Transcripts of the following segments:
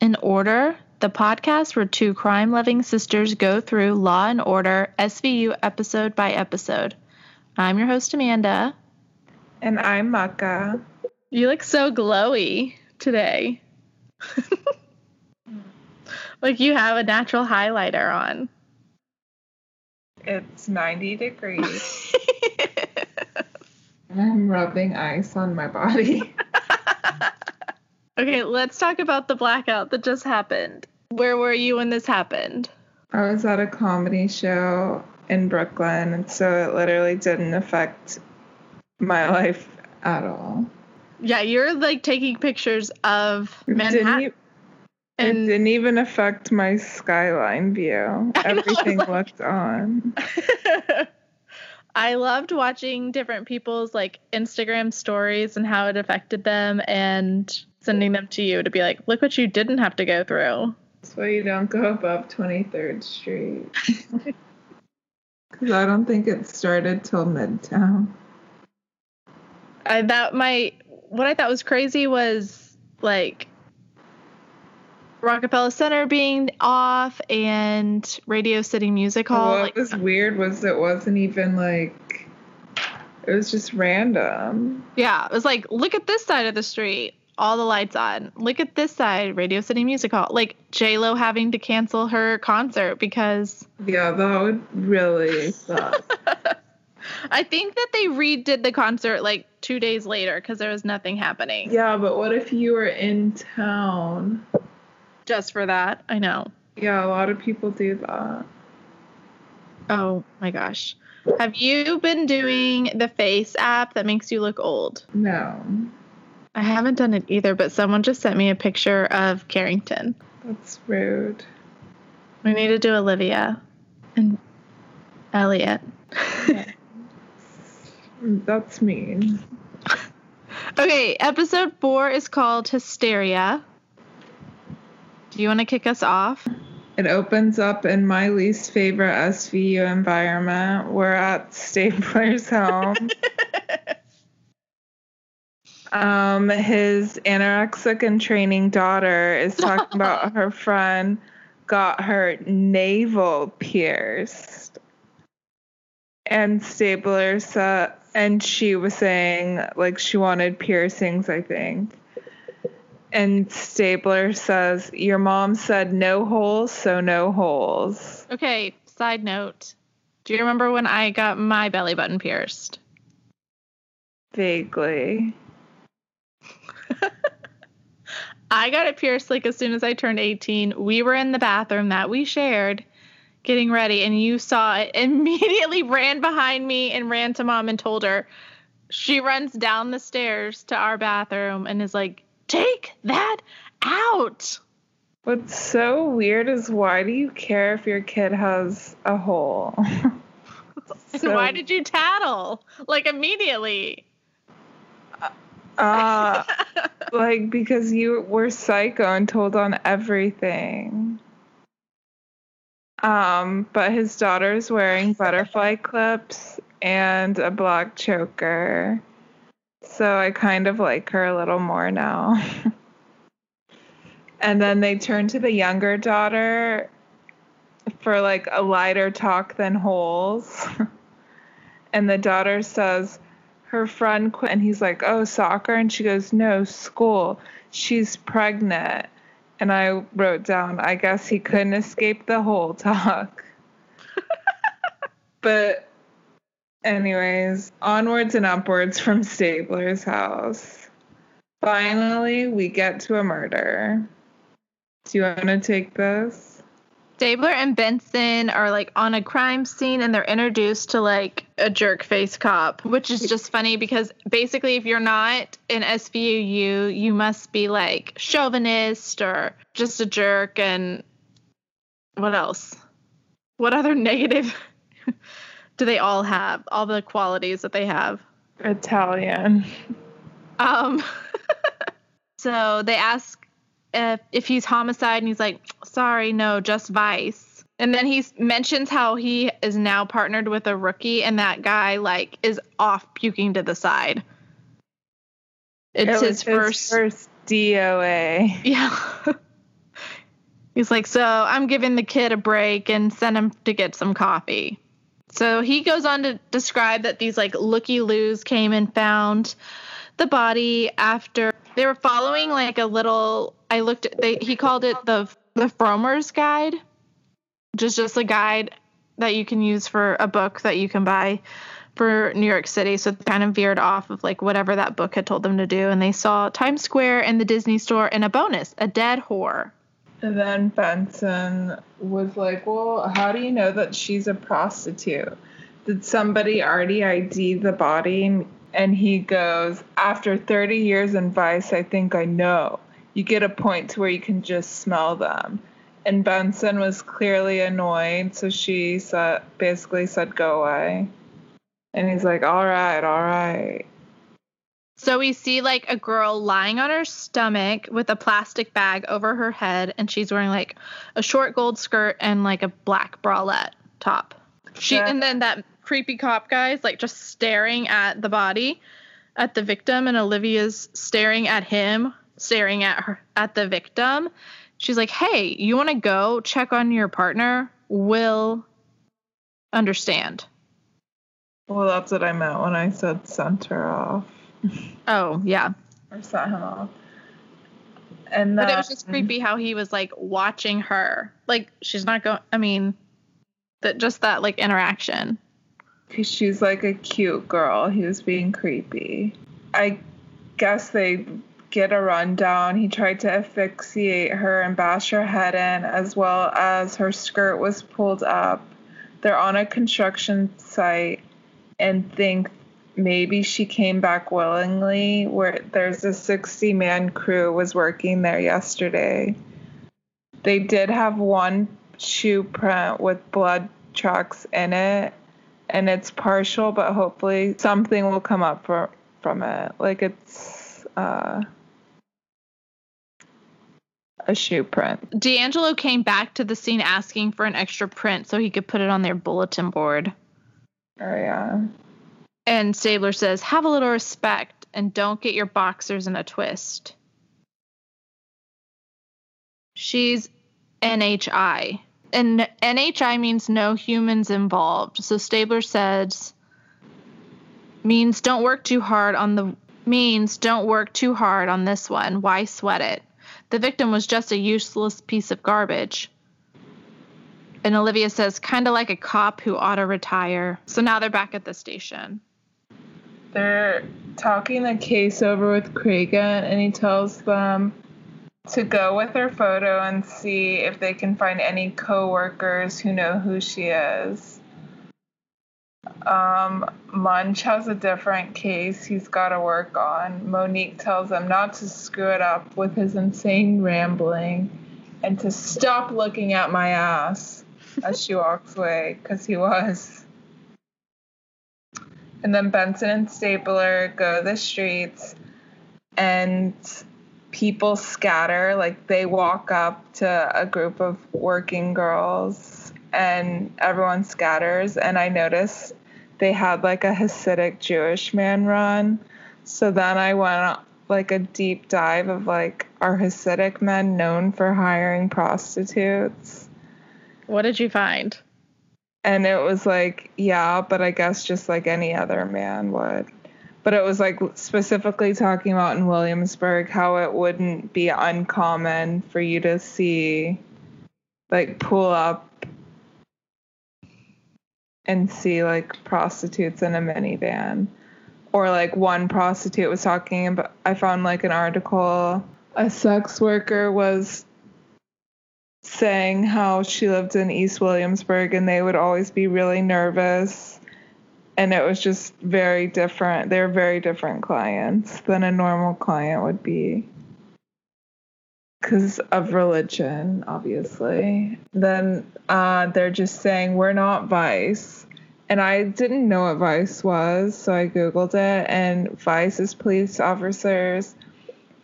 Welcome to Laws and Order, the podcast where two crime loving sisters go through Law and Order SVU episode by episode. I'm your host, Amanda. And I'm Maka. You look so glowy today. like you have a natural highlighter on. It's 90 degrees. I'm rubbing ice on my body. okay, let's talk about the blackout that just happened. Where were you when this happened? I was at a comedy show in Brooklyn, and so it literally didn't affect my life at all. Yeah, you're like taking pictures of Manhattan. Didn't and it didn't even affect my skyline view. Everything looked on. I loved watching different people's like Instagram stories and how it affected them and sending them to you to be like, look what you didn't have to go through. That's why you don't go above 23rd Street. Because I don't think it started till Midtown. I that my what I thought was crazy was like Rockefeller Center being off and Radio City Music Hall. What like, was weird was it wasn't even like it was just random. Yeah, it was like look at this side of the street, all the lights on. Look at this side, Radio City Music Hall. Like J Lo having to cancel her concert because yeah, that would really suck. I think that they redid the concert like two days later because there was nothing happening. Yeah, but what if you were in town? just for that. I know. Yeah, a lot of people do that. Oh my gosh. Have you been doing the face app that makes you look old? No. I haven't done it either, but someone just sent me a picture of Carrington. That's rude. We need to do Olivia and Elliot. That's mean. okay, episode four is called Hysteria. Do you want to kick us off? It opens up in my least favorite SVU environment. We're at Stabler's home. um, his anorexic and training daughter is talking about her friend got her navel pierced. And Stabler said, and she was saying like she wanted piercings, I think. And Stabler says, Your mom said no holes, so no holes. Okay, side note. Do you remember when I got my belly button pierced? Vaguely. I got it pierced like as soon as I turned 18. We were in the bathroom that we shared getting ready, and you saw it, immediately ran behind me and ran to mom and told her. She runs down the stairs to our bathroom and is like, Take that out. What's so weird is why do you care if your kid has a hole? so, why did you tattle? Like immediately. Uh, like because you were psycho and told on everything. Um, but his daughter's wearing butterfly clips and a black choker. So I kind of like her a little more now. and then they turn to the younger daughter for like a lighter talk than holes. and the daughter says her friend quit and he's like, "Oh, soccer?" and she goes, "No, school. She's pregnant." And I wrote down, I guess he couldn't escape the whole talk. but Anyways, onwards and upwards from Stabler's house. Finally, we get to a murder. Do you want to take this? Stabler and Benson are like on a crime scene and they're introduced to like a jerk face cop, which is just funny because basically, if you're not in SVU, you must be like chauvinist or just a jerk. And what else? What other negative? do they all have? All the qualities that they have? Italian. Um so they ask if if he's homicide and he's like, "Sorry, no, just vice." And then he mentions how he is now partnered with a rookie and that guy like is off puking to the side. It's it his first first DOA. Yeah. He's like, so I'm giving the kid a break and send him to get some coffee. So he goes on to describe that these like looky loos came and found the body after they were following like a little. I looked at. They, he called it the the Frommer's Guide, is just a guide that you can use for a book that you can buy for New York City. So it kind of veered off of like whatever that book had told them to do. And they saw Times Square and the Disney store and a bonus, a dead whore. And then Benson was like, Well, how do you know that she's a prostitute? Did somebody already ID the body? And he goes, After 30 years in Vice, I think I know. You get a point to where you can just smell them. And Benson was clearly annoyed, so she said, basically said, Go away. And he's like, All right, all right. So we see like a girl lying on her stomach with a plastic bag over her head, and she's wearing like a short gold skirt and like a black bralette top. She Yeah. and then that creepy cop guy is like just staring at the body, at the victim, and Olivia's staring at him, staring at her at the victim. She's like, "Hey, you want to go check on your partner? Will understand." Well, that's what I meant when I said sent her off Oh yeah, or sent him off. And But it was just creepy how he was like watching her. Like she's not going. I mean, that just that like interaction. Because she's like a cute girl. He was being creepy. I guess they get a rundown. He tried to asphyxiate her and bash her head in, as well as her skirt was pulled up. They're on a construction site and think maybe she came back willingly. Where there's a 60 man crew was working there yesterday. They did have one shoe print with blood tracks in it and it's partial, but hopefully something will come up for, from it. Like it's uh, a shoe print. D'Angelo came back to the scene asking for an extra print so he could put it on their bulletin board. Oh yeah. And Stabler says, "Have a little respect and don't get your boxers in a twist." She's NHI. And NHI means no humans involved. So Stabler says means don't work too hard on the means don't work too hard on this one. Why sweat it? The victim was just a useless piece of garbage. And Olivia says, kind of like a cop who ought to retire. So now they're back at the station. They're talking the case over with Cragen, and he tells them to go with her photo and see if they can find any coworkers who know who she is. Um, Munch has a different case he's got to work on. Monique tells him not to screw it up with his insane rambling and to stop looking at my ass as she walks away, because he was. And then Benson and Stabler go the streets and people scatter. Like they walk up to a group of working girls and everyone scatters. And I noticed they had like a Hasidic Jewish man run. So then I went like a deep dive of like are Hasidic men known for hiring prostitutes? What did you find? And it was like, yeah, but I guess just like any other man would. But it was like specifically talking about in Williamsburg how it wouldn't be uncommon for you to see like pull up and see like prostitutes in a minivan. Or like one prostitute was talking about I found like an article a sex worker was saying how she lived in East Williamsburg and they would always be really nervous. And it was just very different. They're very different clients than a normal client would be. Because of religion, obviously. Then uh, they're just saying, we're not Vice. And I didn't know what Vice was, so I Googled it. And Vice is police officers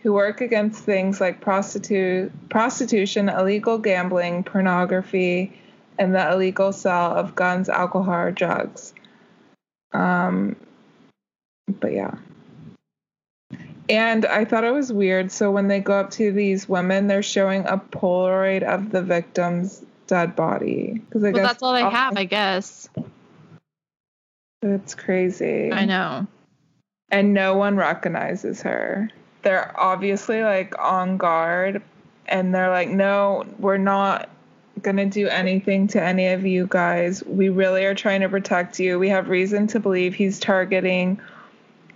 who work against things like prostitu- prostitution, illegal gambling, pornography, and the illegal sale of guns, alcohol, or drugs. Um, but yeah. And I thought it was weird. So when they go up to these women, they're showing a Polaroid of the victim's dead body. Because I Well, guess that's all they have, I guess. That's crazy. I know. And no one recognizes her. They're obviously like on guard, and they're like, "No, we're not gonna do anything to any of you guys. We really are trying to protect you. We have reason to believe he's targeting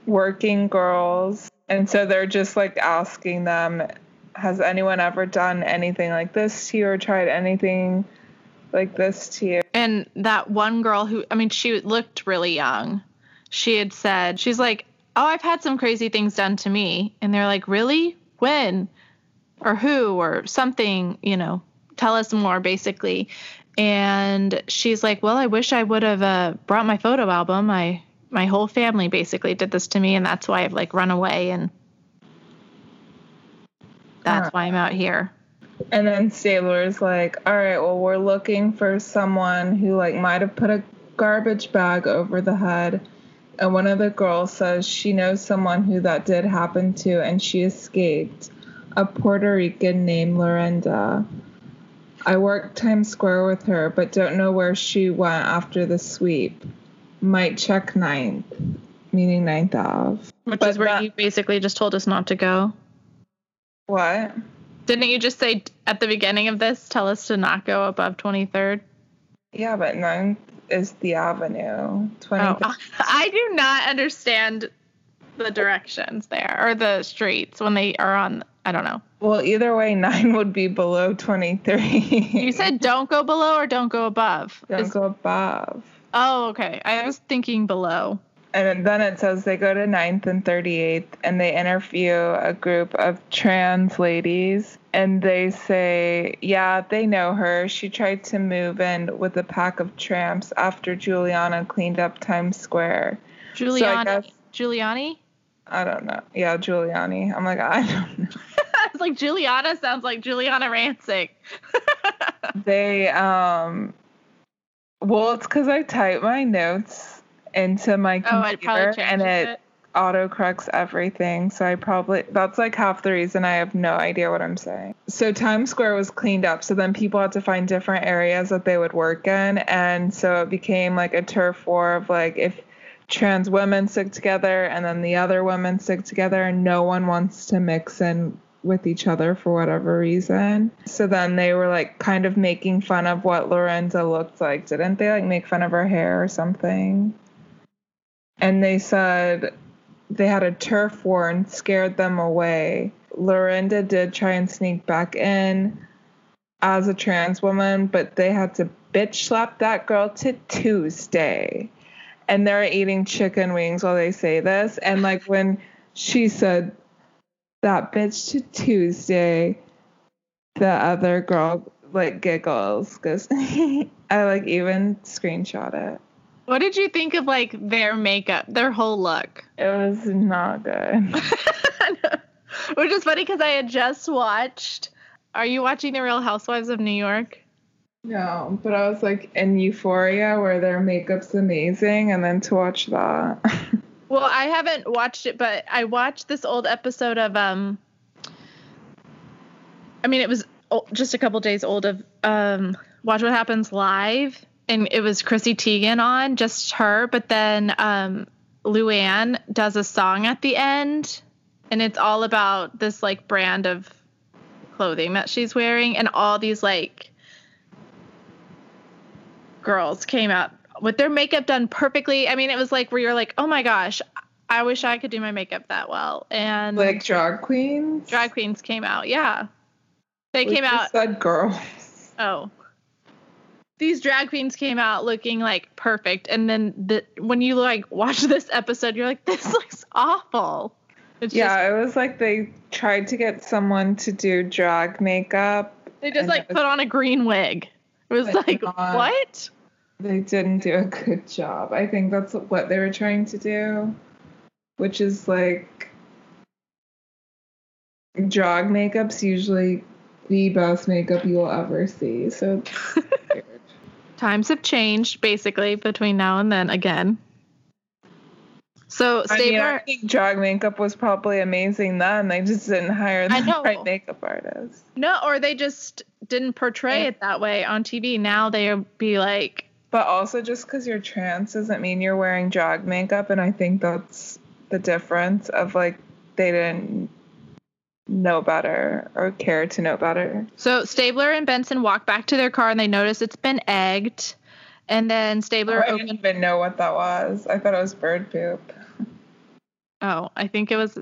working girls." And so they're just like asking them, "Has anyone ever done anything like this to you or tried anything like this to you?" And that one girl who, I mean, she looked really young. She had said, she's like, Oh, I've had some crazy things done to me. And they're like, Really? When? Or who? Or something, you know, tell us more, basically. And she's like, Well, I wish I would have uh, brought my photo album. I, my whole family basically did this to me. And that's why I've like run away. And that's Huh. why I'm out here. And then Stabler's like, all right, well, we're looking for someone who like might have put a garbage bag over the head. And one of the girls says she knows someone who that did happen to, and she escaped. A Puerto Rican named Lorenda. I worked Times Square with her, but don't know where she went after the sweep. Might check ninth, meaning ninth Ave. Which But is where that- you basically just told us not to go. What? Didn't you just say at the beginning of this, tell us to not go above 23rd? Yeah, but ninth is the avenue. 20th Oh, I do not understand the directions there or the streets when they are on, I don't know. Well, either way, nine would be below 23. You said don't go below or don't go above. don't Is- go above. Oh, okay. I was thinking below. And then it says they go to 9th and 38th and they interview a group of trans ladies. And they say, yeah, they know her. She tried to move in with a pack of tramps after Juliana cleaned up Times Square. Giuliani. guess- Giuliani? I don't know. Yeah, Giuliani. I'm like, I don't know. it's like, Juliana sounds like Giuliana Rancic. they um well it's because i type my notes into my oh, computer change and it, it. auto corrects everything so i probably that's like half the reason i have no idea what i'm saying so times square was cleaned up so then people had to find different areas that they would work in and so it became like a turf war of like if trans women stick together and then the other women stick together and no one wants to mix in with each other for whatever reason. So then they were like kind of making fun of what Lorenza looked like. Didn't they like make fun of her hair or something? And they said they had a turf war and scared them away. Lorinda did try and sneak back in as a trans woman, but they had to bitch slap that girl to Tuesday. And they're eating chicken wings while they say this. And like when she said that bitch to Tuesday, the other girl like giggles because I like even screenshot it. What did you think of like their makeup, their whole look? It was not good. Which is funny because I had just watched. Are you watching The Real Housewives of New York? No, but I was like in Euphoria where their makeup's amazing, and then to watch that. Well, I haven't watched it, but I watched this old episode of um. I mean, it was just a couple days old of um. Watch What Happens Live, and it was Chrissy Teigen on, just her. But then um, Luann does a song at the end, and it's all about this like brand of clothing that she's wearing, and all these like girls came out with their makeup done perfectly. I mean, it was like where you're like, oh my gosh, I wish I could do my makeup that well. And like drag queens. drag queens came out. Yeah, they We came just out. Said girls. Oh, these drag queens came out looking like perfect, and then the when you like watch this episode, you're like, this looks awful. It's Yeah, it was like they tried to get someone to do drag makeup. they just like was- put on a green wig. It was like not- uh, what? They didn't do a good job. I think that's what they were trying to do, which is like drag makeup's usually the best makeup you'll ever see. So. Times have changed basically between now and then again. So I mean, Stabler, I think drag makeup was probably amazing then. They just didn't hire I the know. right makeup artist. no, or they just didn't portray Yeah. it that way on TV. Now they'll be like, But also, just because you're trans doesn't mean you're wearing drag makeup, and I think that's the difference of like they didn't know better or care to know better. so Stabler and Benson walk back to their car and they notice it's been egged. And then Stabler oh, I didn't even know what that was. I thought it was bird poop. Oh, I think it was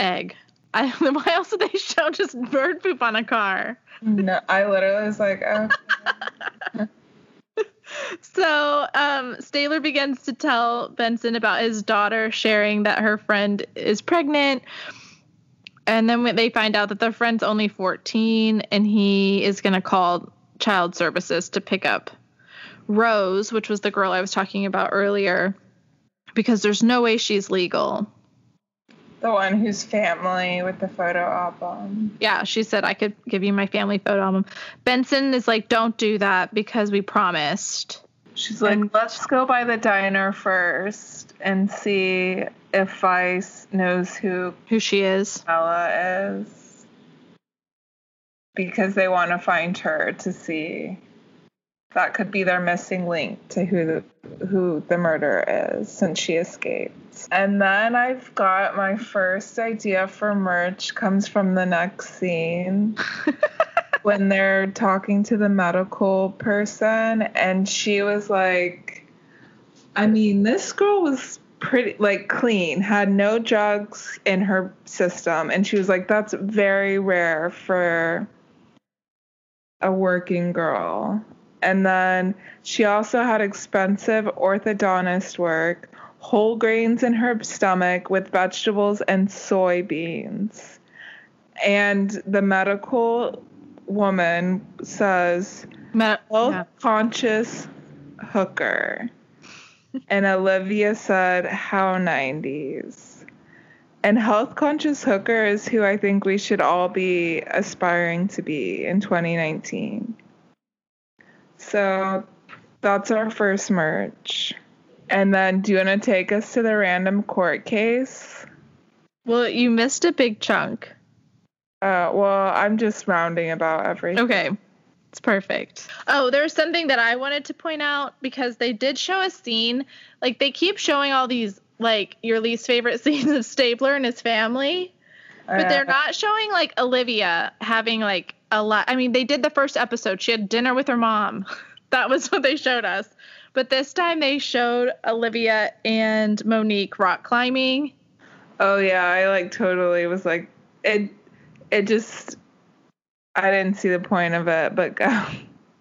egg. I, why else would they show just bird poop on a car? No, I literally was like, oh, So um, Stabler begins to tell Benson about his daughter sharing that her friend is pregnant. And then they find out that their friend's only 14 and he is going to call child services to pick up Rose, which was the girl I was talking about earlier, because there's no way she's legal. The one whose family with the photo album. Yeah, she said I could give you my family photo album. Benson is like, don't do that because we promised. She's like, let's go by the diner first and see if Vice knows who Who she is. Bella is. Because they want to find her to see. That could be their missing link to who the who the murderer is since she escaped. And then I've got my first idea for merch comes from the next scene. when they're talking to the medical person and she was like I mean, this girl was pretty like clean, had no drugs in her system and she was like that's very rare for a working girl. And then she also had expensive orthodontist work, whole grains in her stomach with vegetables and soybeans. And the medical woman says, Me- health yeah. conscious hooker. and Olivia said, How 90s. And health conscious hooker is who I think we should all be aspiring to be in 2019. So that's our first merch. And then do you want to take us to the random court case? Well, you missed a big chunk. Uh, well, I'm just rounding about everything. Okay. It's perfect. Oh, there's something that I wanted to point out because they did show a scene. Like they keep showing all these like your least favorite scenes of Stabler and his family, but they're Uh, not showing like Olivia having like a lot. I mean, they did the first episode. She had dinner with her mom. that was what they showed us. But this time they showed Olivia and Monique rock climbing. Oh yeah, I like totally was like it. It just I didn't see the point of it, but go.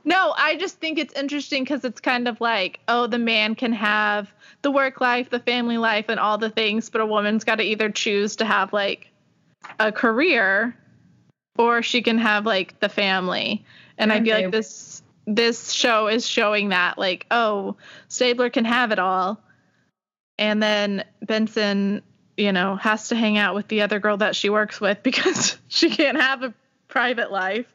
No, I just think it's interesting because it's kind of like, oh, the man can have the work life, the family life, and all the things, but a woman's got to either choose to have like a career or she can have like the family. And I feel like this this show is showing that like, oh, Stabler can have it all. And then Benson, you know, has to hang out with the other girl that she works with because she can't have a private life.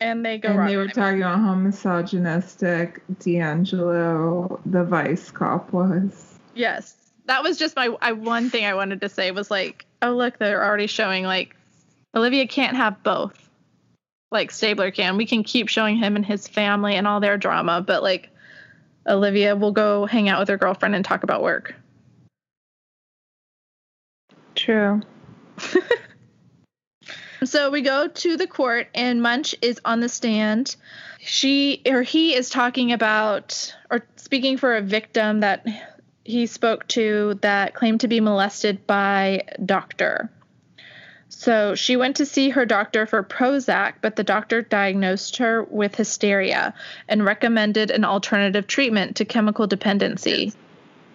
And they go and they were talking about how misogynistic D'Angelo, the vice cop, was. Yes. That was just my I, one thing I wanted to say was like, oh look, they're already showing like Olivia can't have both. Like Stabler can. We can keep showing him and his family and all their drama, but like Olivia will go hang out with her girlfriend and talk about work. True. So we go to the court and Munch is on the stand. She or he is talking about or speaking for a victim that he spoke to that claimed to be molested by doctor. So she went to see her doctor for Prozac, but the doctor diagnosed her with hysteria and recommended an alternative treatment to chemical dependency.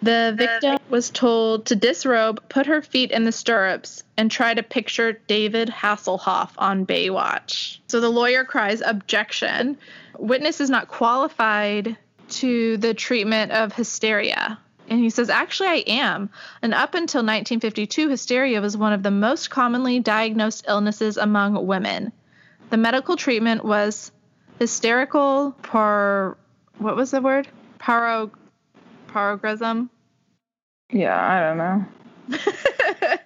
The victim was told to disrobe, put her feet in the stirrups, and try to picture David Hasselhoff on Baywatch. So the lawyer cries objection. Witness is not qualified to the treatment of hysteria. And he says, Actually, I am. And up until 1952, hysteria was one of the most commonly diagnosed illnesses among women. The medical treatment was hysterical par. What was the word? Paro. Paroxysm. Yeah, I don't know.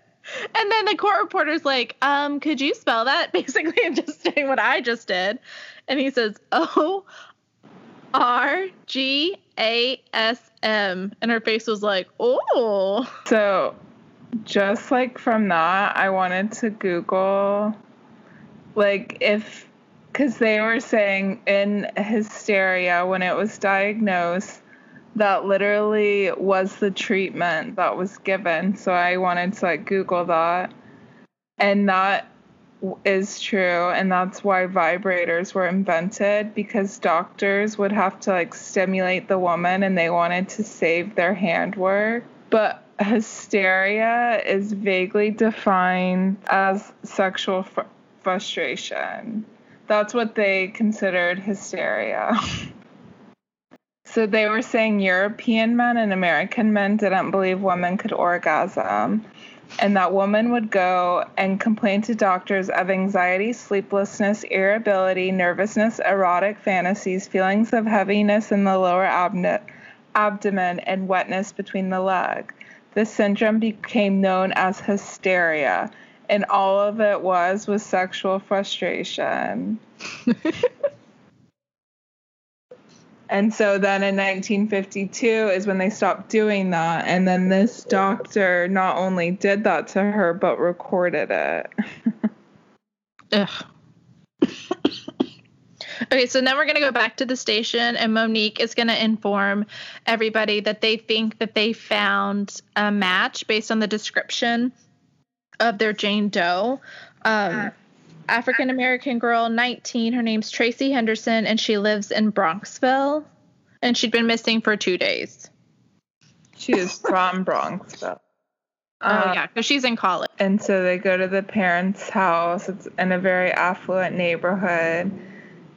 and then the court reporter's like, um, could you spell that? Basically, I'm just saying what I just did. And he says, O R G A S M. And her face was like, oh. So, just like from that, I wanted to Google, like, if, because they were saying in hysteria when it was diagnosed, that literally was the treatment that was given. So I wanted to like Google that. And that is true. And that's why vibrators were invented because doctors would have to like stimulate the woman and they wanted to save their handwork. But hysteria is vaguely defined as sexual fr- frustration. That's what they considered hysteria. So they were saying European men and American men didn't believe women could orgasm. And that woman would go and complain to doctors of anxiety, sleeplessness, irritability, nervousness, erotic fantasies, feelings of heaviness in the lower abdomen, and wetness between the leg. This syndrome became known as hysteria, and all of it was was sexual frustration. And so then in 1952 is when they stopped doing that. And then this doctor not only did that to her, but recorded it. Ugh. okay, so now we're going to go back to the station, and Monique is going to inform everybody that they think that they found a match based on the description of their Jane Doe. Um, African American girl, 19. Her name's Tracy Henderson, and she lives in Bronxville. And she'd been missing for two days. She is from Bronxville. Oh, uh, yeah, because she's in college. And so they go to the parents' house. It's in a very affluent neighborhood.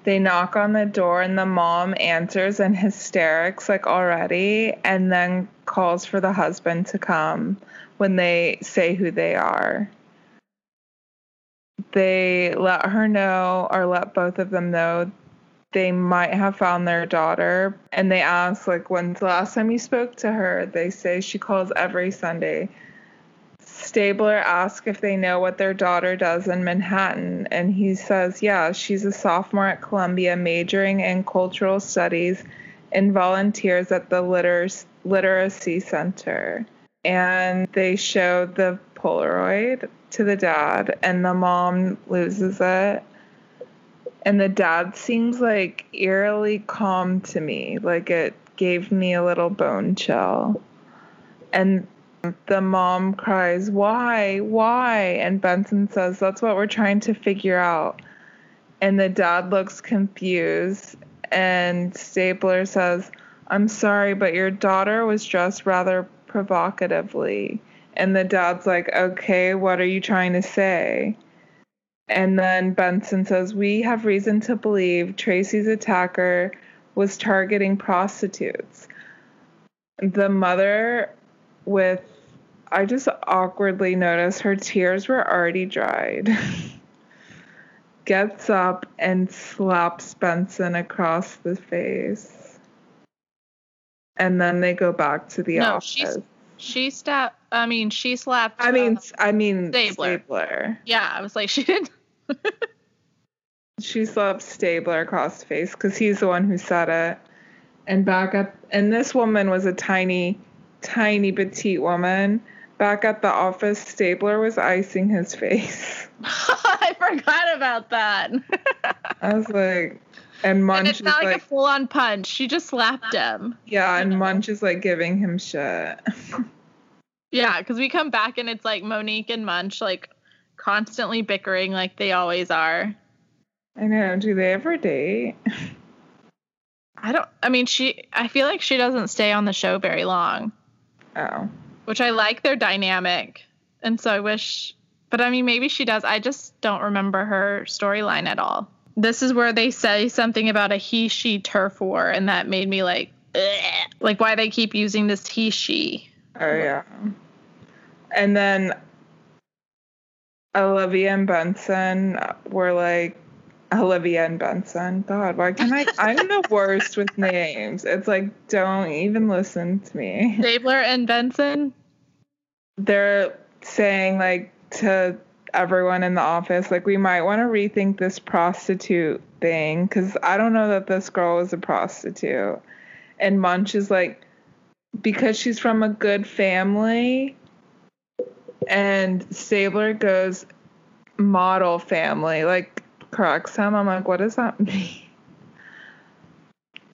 They knock on the door, and the mom answers in hysterics, like already, and then calls for the husband to come when they say who they are they let her know or let both of them know they might have found their daughter. And they ask like when's the last time you spoke to her? They say she calls every sunday. Stabler asks if they know what their daughter does in manhattan. And he says yeah she's a sophomore at columbia majoring in cultural studies and volunteers at the liter- literacy center. And they show the polaroid to the dad and the mom loses it. And the dad seems like eerily calm to me. Like it gave me a little bone chill and the mom cries why? Why? And benson says that's what we're trying to figure out. And the dad looks confused and Stabler says i'm sorry but your daughter was dressed rather provocatively and the dad's like, okay, what are you trying to say? And then Benson says, We have reason to believe Tracy's attacker was targeting prostitutes. The mother, with, I just awkwardly noticed her tears were already dried, gets up and slaps Benson across the face. And then they go back to the no, office. She's, she stabbed. I mean, she slapped. I mean, uh, I mean, Stabler. Stabler. Yeah, I was like, she did. she slapped Stabler across the face because he's the one who said it. And back up, and this woman was a tiny, tiny petite woman. Back at the office, Stabler was icing his face. I forgot about that. I was like, and Munch and it's not like, like, a full on punch. She just slapped him. Yeah, and Munch is like giving him shit. yeah, because we come back and it's like Monique and Munch like constantly bickering like they always are. I know. Do they ever date? I don't. I mean, she. I feel like she doesn't stay on the show very long. Oh. Which I like their dynamic, and so I wish. But I mean, maybe she does. I just don't remember her storyline at all this is where they say something about a he she turf war and that made me like Ugh. like why they keep using this he she. Oh yeah. And then olivia and benson were like olivia and benson. God why can i i'm the worst with names. It's like don't even listen to me. Stabler and benson? They're saying like to everyone in the office. Like we might want to rethink this prostitute thing because i don't know that this girl was a prostitute. And munch is like because she's from a good family and stabler goes model family. Like corrects him i'm like what does that mean?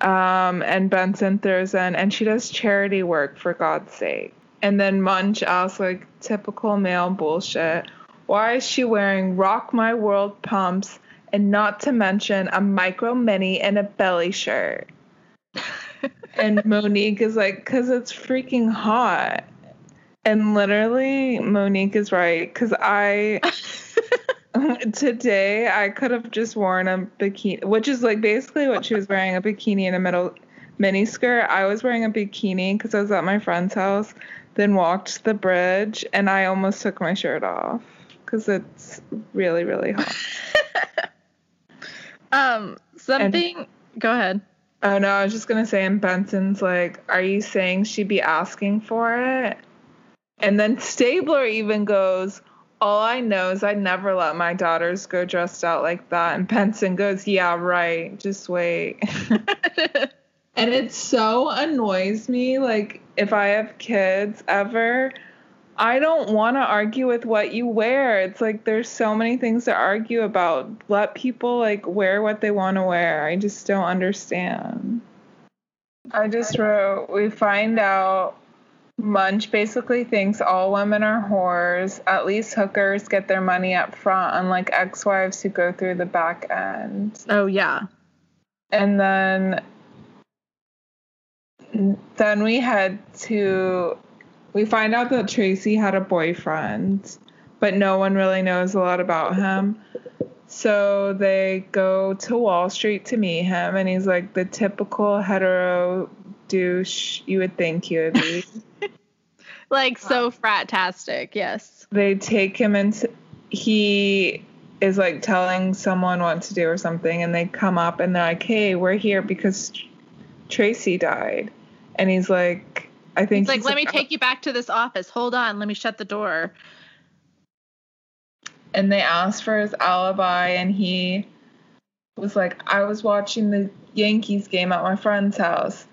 Um and benson throws in and she does charity work for god's sake. And then munch asks like typical male bullshit why is she wearing Rock My World pumps and not to mention a micro mini and a belly shirt? and Monique is like, because it's freaking hot. And literally, Monique is right. Because I, today, I could have just worn a bikini, which is like basically what she was wearing a bikini and a middle mini skirt. I was wearing a bikini because I was at my friend's house, then walked the bridge, and I almost took my shirt off because it's really really hot. um, something. And, go ahead. Oh no, I was just gonna say. And Benson's like, "Are you saying she'd be asking for it?" And then Stabler even goes, "All I know is I'd never let my daughters go dressed out like that." And Benson goes, "Yeah, right. Just wait." and it so annoys me. Like if I have kids ever I don't want to argue with what you wear. It's like there's so many things to argue about. Let people like wear what they want to wear. I just don't understand. I just wrote we find out Munch basically thinks all women are whores. At least hookers get their money up front, unlike ex wives who go through the back end. Oh, yeah. And then then we head to we find out that Tracy had a boyfriend, but no one really knows a lot about him. So they go to Wall Street to meet him, and he's like the typical hetero douche you would think he would be. like so um, fratastic, yes. They take him into he is like telling someone what to do or something, and they come up and they're like, "Hey, we're here because Tracy died," and he's like, I think he's like, let me take you back to this office. Hold on, let me shut the door. And they asked for his alibi, and he was like, I was watching the Yankees game at my friend's house.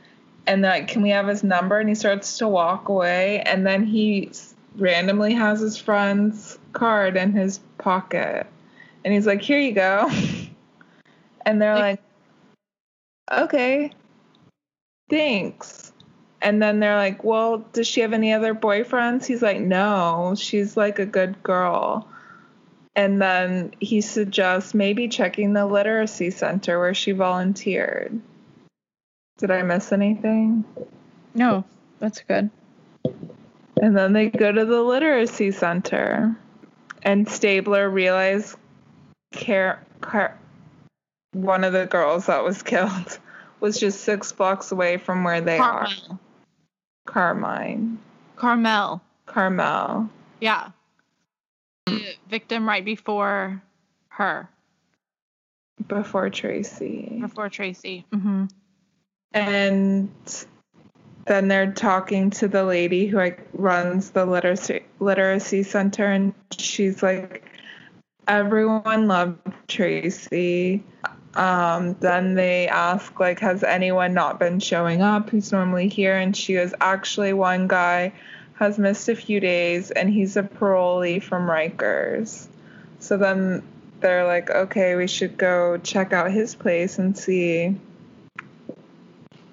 And they're like, can we have his number? And he starts to walk away, and then he randomly has his friend's card in his pocket. And he's like, here you go. and they're like, like okay, thanks. And then they're like, well, does she have any other boyfriends? He's like, no, she's like a good girl. And then he suggests maybe checking the literacy center where she volunteered. Did I miss anything? No, that's good. And then they go to the literacy center. And Stabler realized Car- Car- one of the girls that was killed was just six blocks away from where they are. Carmine. Carmel. Carmel. Yeah. The victim right before her. Before Tracy. Before Tracy. Mm-hmm. And then they're talking to the lady who like runs the literacy literacy center, and she's like, everyone loved Tracy. Um, then they ask, like, has anyone not been showing up who's normally here? And she goes, actually, one guy has missed a few days and he's a parolee from Rikers. So then they're like, okay, we should go check out his place and see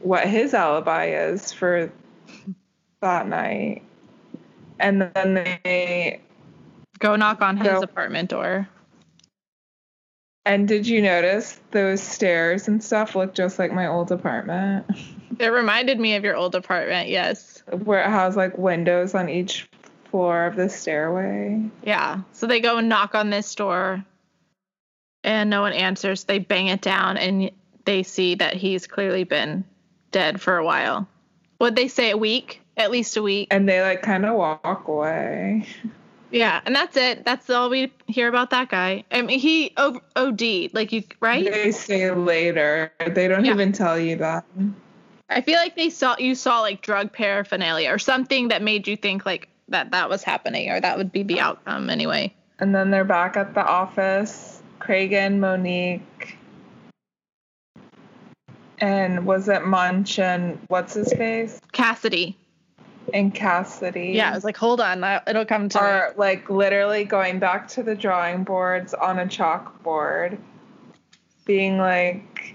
what his alibi is for that night. And then they go knock on his go, apartment door. And did you notice those stairs and stuff look just like my old apartment? It reminded me of your old apartment, yes. Where it has like windows on each floor of the stairway. Yeah. So they go and knock on this door and no one answers. They bang it down and they see that he's clearly been dead for a while. Would they say a week? At least a week. And they like kind of walk away. Yeah, and that's it. That's all we hear about that guy. I mean, he OD'd, like you, right? They say later. They don't yeah. even tell you that. I feel like they saw you saw like drug paraphernalia or something that made you think like that that was happening or that would be the outcome anyway. And then they're back at the office. Cragen, Monique, and was it Munch and what's his face? Cassidy. And Cassidy. Yeah, I was like, hold on, it'll come to are me. like literally going back to the drawing boards on a chalkboard, being like,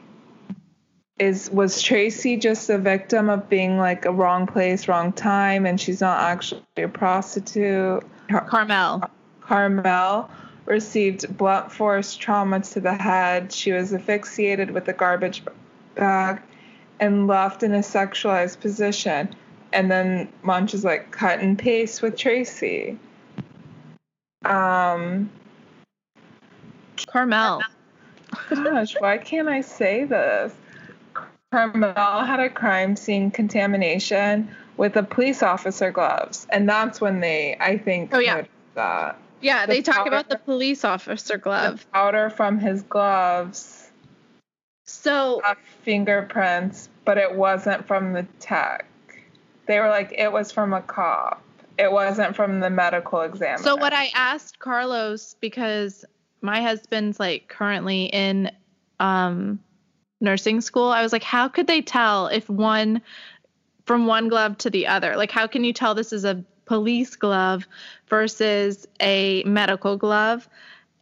is was Tracy just a victim of being like a wrong place, wrong time, and she's not actually a prostitute? Carmel. Carmel received blunt force trauma to the head. She was asphyxiated with a garbage bag and left in a sexualized position. And then Munch is like cut and paste with Tracy. Um, Carmel. Gosh, why can't I say this? Carmel had a crime scene contamination with a police officer gloves, and that's when they, I think, oh yeah, that. Yeah, the they talk about the police officer glove. The powder from his gloves. So fingerprints, but it wasn't from the tech. They were like, it was from a cop. It wasn't from the medical examiner. So what I asked Carlos because my husband's like currently in um nursing school, I was like, how could they tell if one from one glove to the other? Like how can you tell this is a police glove versus a medical glove?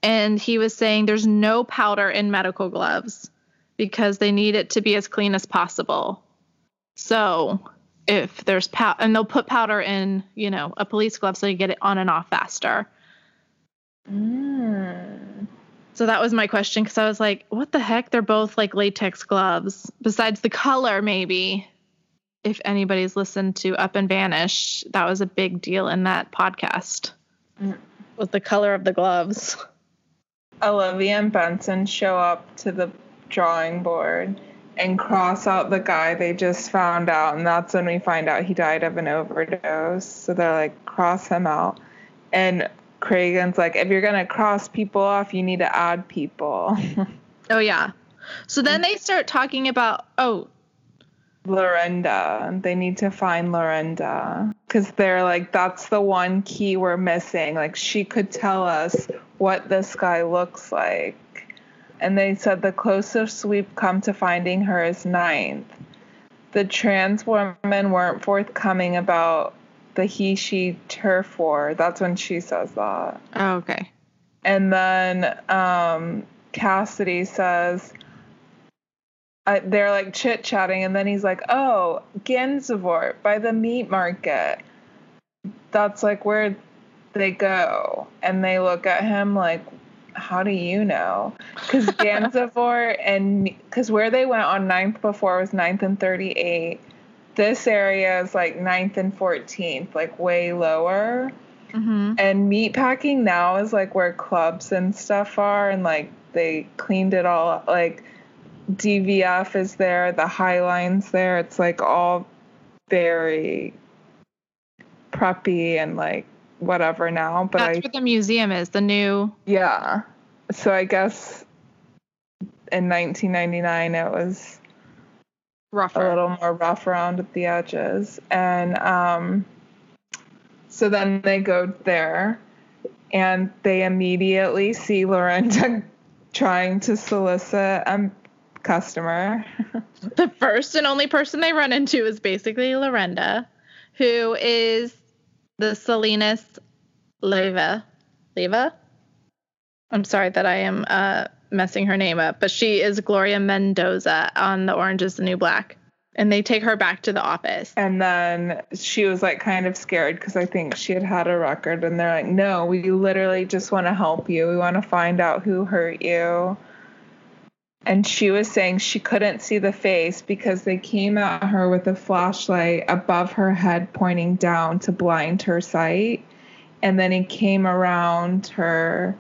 And he was saying there's no powder in medical gloves because they need it to be as clean as possible. So if there's powder, and they'll put powder in, you know, a police glove so you get it on and off faster. Mm. So that was my question because I was like, what the heck? They're both like latex gloves. Besides the color, maybe. If anybody's listened to Up and Vanished, that was a big deal in that podcast. Mm. Was the color of the gloves. Olivia and Benson show up to the drawing board and cross out the guy they just found out. And that's when we find out he died of an overdose. So they're like, cross him out. And Cragen's like, if you're going to cross people off, you need to add people. oh, yeah. So then they start talking about, oh, Lorinda. They need to find Lorinda because they're like, that's the one key we're missing. Like, she could tell us what this guy looks like and they said the closest we've come to finding her is ninth. The trans women weren't forthcoming about the he, she, turf war. That's when she says that. Oh, okay. And then um, Cassidy says, uh, they're like chit chatting, and then he's like, oh, Gansevoort by the meat market. That's like where they go. And they look at him like, how do you know? Because Gansevoort and because where they went on 9th before was 9th and 38. This area is like 9th and 14th, like way lower. Mm-hmm. And meatpacking now is like where clubs and stuff are, and like they cleaned it all up. Like DVF is there, the High Lines there. It's like all very preppy and like whatever now. But that's I, what the museum is. The new. Yeah. So I guess in 1999 it was rougher. a little more rough around the edges, and um, so then they go there, and they immediately see Lorinda trying to solicit a customer. the first and only person they run into is basically Lorinda, who is the Selenis Leyva. Leyva? I'm sorry that I am uh, messing her name up, but she is Gloria Mendoza on The Orange is the New Black. And they take her back to the office. And then she was like kind of scared because I think she had had a record. And they're like, no, we literally just want to help you. We want to find out who hurt you. And she was saying she couldn't see the face because they came at her with a flashlight above her head pointing down to blind her sight. And then he came around her,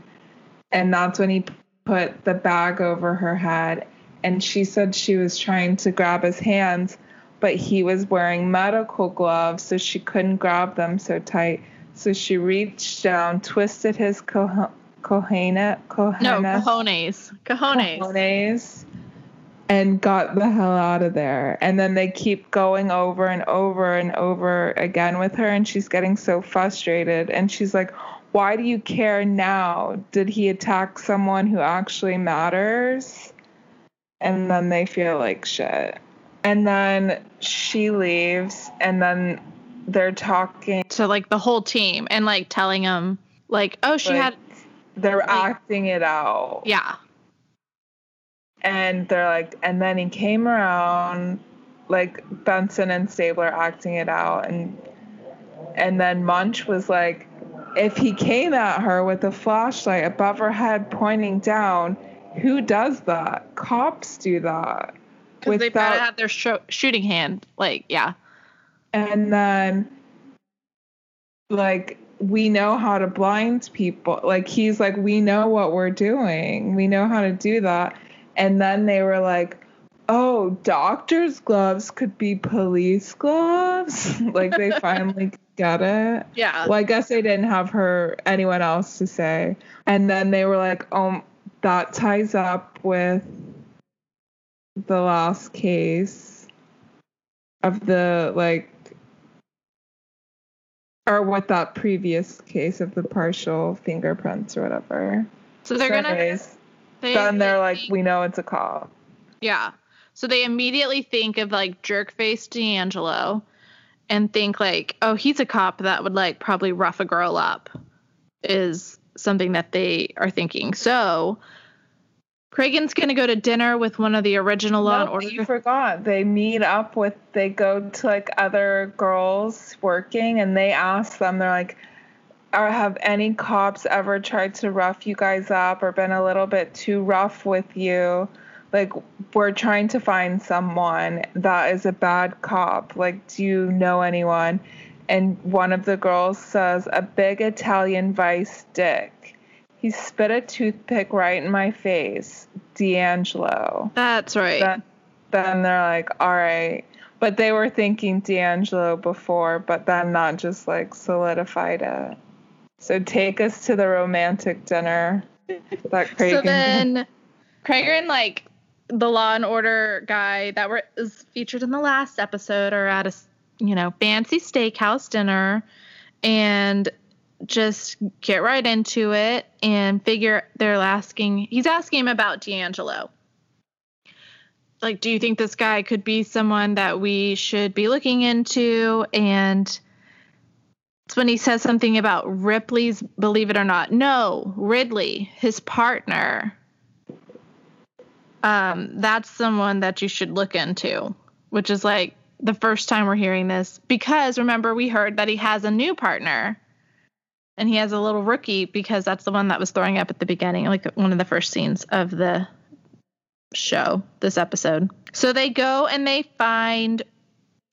and that's when he put the bag over her head. And she said she was trying to grab his hands, but he was wearing medical gloves, so she couldn't grab them so tight. So she reached down, twisted his co- Cojones. No, cojones. Cojones. Cojones. and got the hell out of there. And then they keep going over and over and over again with her, and she's getting so frustrated. And she's like, Why do you care now? Did he attack someone who actually matters? And then they feel like shit. And then she leaves, and then they're talking to like the whole team and like telling them like, oh, she Like, had they're Like- acting it out. yeah, And they're like, and then he came around, like Benson and Stabler acting it out, and and then Munch was like, if he came at her with a flashlight above her head pointing down, who does that? Cops do that. because they better have their sho- shooting hand. Like, yeah, and then like we know how to blind people. Like he's like we know what we're doing. We know how to do that. And then they were like oh doctor's gloves could be police gloves? Like they finally got it. Yeah. well i guess they didn't have her anyone else to say. And then they were like oh that ties up with the last case of the like or with that previous case of the partial fingerprints or whatever So they're gonna. They, then they're they like we know it's a cop yeah. So they immediately think of like jerkface D'Angelo, and think like, oh, he's a cop that would like probably rough a girl up, is something that they are thinking. So. Cragen's gonna go to dinner with one of the original Law and no, Order. you forgot. They meet up with they go to like other girls working and they ask them they're like or have any cops ever tried to rough you guys up or been a little bit too rough with you? Like we're trying to find someone that is a bad cop. Like do you know anyone? And one of the girls says a big italian vice dick he spit a toothpick right in my face d'angelo That's right. then, then they're like, all right. But they were thinking D'Angelo before, but then that just like solidified it. So take us to the romantic dinner that Craig so then Craig and like the Law and Order guy that were is featured in the last episode are at a you know fancy steakhouse dinner and just get right into it and figure they're asking he's asking him about D'Angelo. Like, do you think this guy could be someone that we should be looking into? And it's when he says something about Ripley's Believe It or Not. No, Ridley, his partner. Um, that's someone that you should look into, which is like the first time we're hearing this. Because remember, we heard that he has a new partner and he has a little rookie because that's the one that was throwing up at the beginning, like one of the first scenes of the show, this episode. So they go and they find,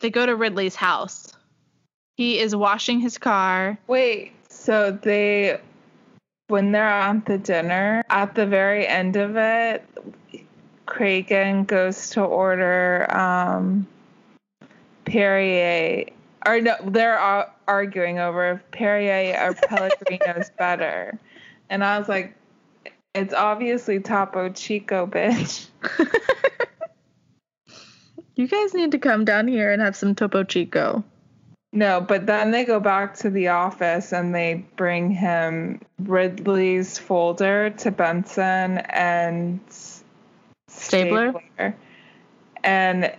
they go to Ridley's house. He is washing his car. Wait, so they, when they're at the dinner, at the very end of it, Cragen goes to order um, Perrier. Or no, they're ar- arguing over if Perrier or Pellegrino is better. And I was like, it's obviously Topo Chico, bitch. You guys need to come down here and have some Topo Chico. No, but then they go back to the office and they bring him Ridley's folder to Benson and Stabler? Stabler. And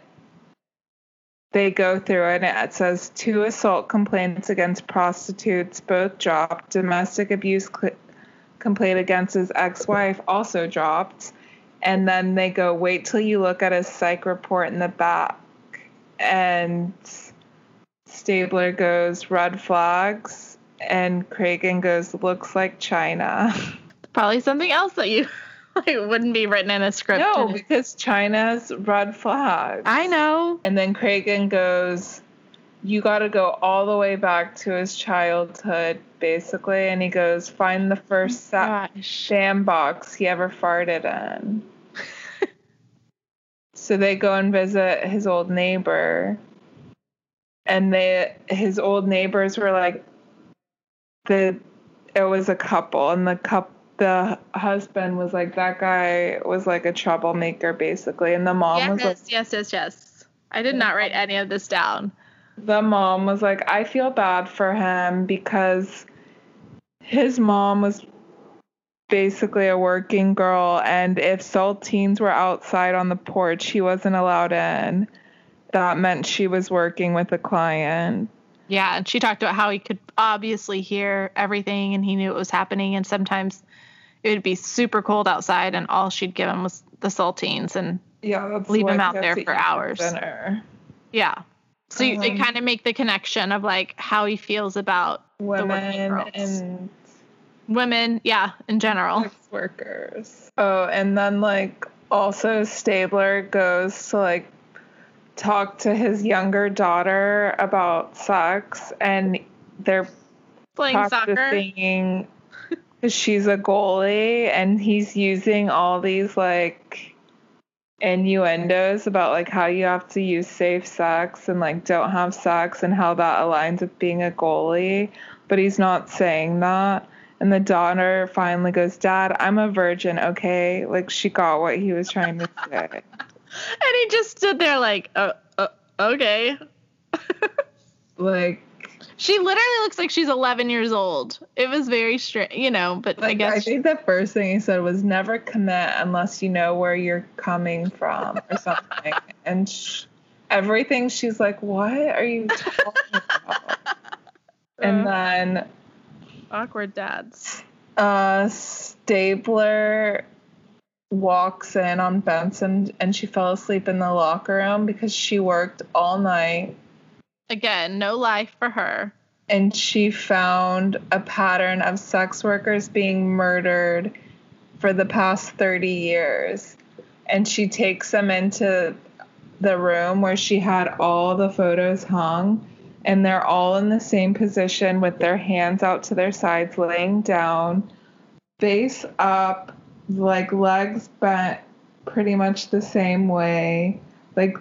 they go through and it says two assault complaints against prostitutes both dropped. Domestic abuse cl- complaint against his ex-wife also dropped. And then they go, wait till you look at his psych report in the back. And Stabler goes, red flags. And Cragen goes, looks like China. Probably something else that you like, wouldn't be written in a script. no, because China's red flag. I know. And then Cragen goes, you got to go all the way back to his childhood, basically. And he goes, find the first oh sa- Gosh. sandbox he ever farted in. so they go and visit his old neighbor. And they his old neighbors were like the it was a couple and the couple the husband was like that guy was like a troublemaker basically and the mom yes, was like yes, yes, yes. I did not write any of this down. the mom was like I feel bad for him because his mom was basically a working girl and if saltines were outside on the porch he wasn't allowed in that meant she was working with a client Yeah, and she talked about how he could obviously hear everything and he knew what was happening and sometimes it would be super cold outside and all she'd give him was the saltines and yeah Leave him out there for hours. dinner. yeah. So you they Um, kind of make the connection of like how he feels about women and women, yeah, in general. sex workers. Oh, and then like also Stabler goes to like talk to his younger daughter about sex and they're Playing soccer. practicing she's a goalie and he's using all these like innuendos about like how you have to use safe sex and like don't have sex and how that aligns with being a goalie. But he's not saying that. And the daughter finally goes dad i'm a virgin okay? Like she got what he was trying to say. And he just stood there like, uh, uh, okay. like She literally looks like she's 11 years old. It was very strange, you know, but I guess I think the first thing he said was never commit unless you know where you're coming from or something. and sh- everything she's like, what are you talking about? and then awkward dads. uh, Stabler walks in on Benson and she fell asleep in the locker room because she worked all night Again, no life for her. and she found a pattern of sex workers being murdered for the past 30 years. And she takes them into the room where she had all the photos hung, and they're all in the same position with their hands out to their sides, laying down, face up, like legs bent pretty much the same way. Like,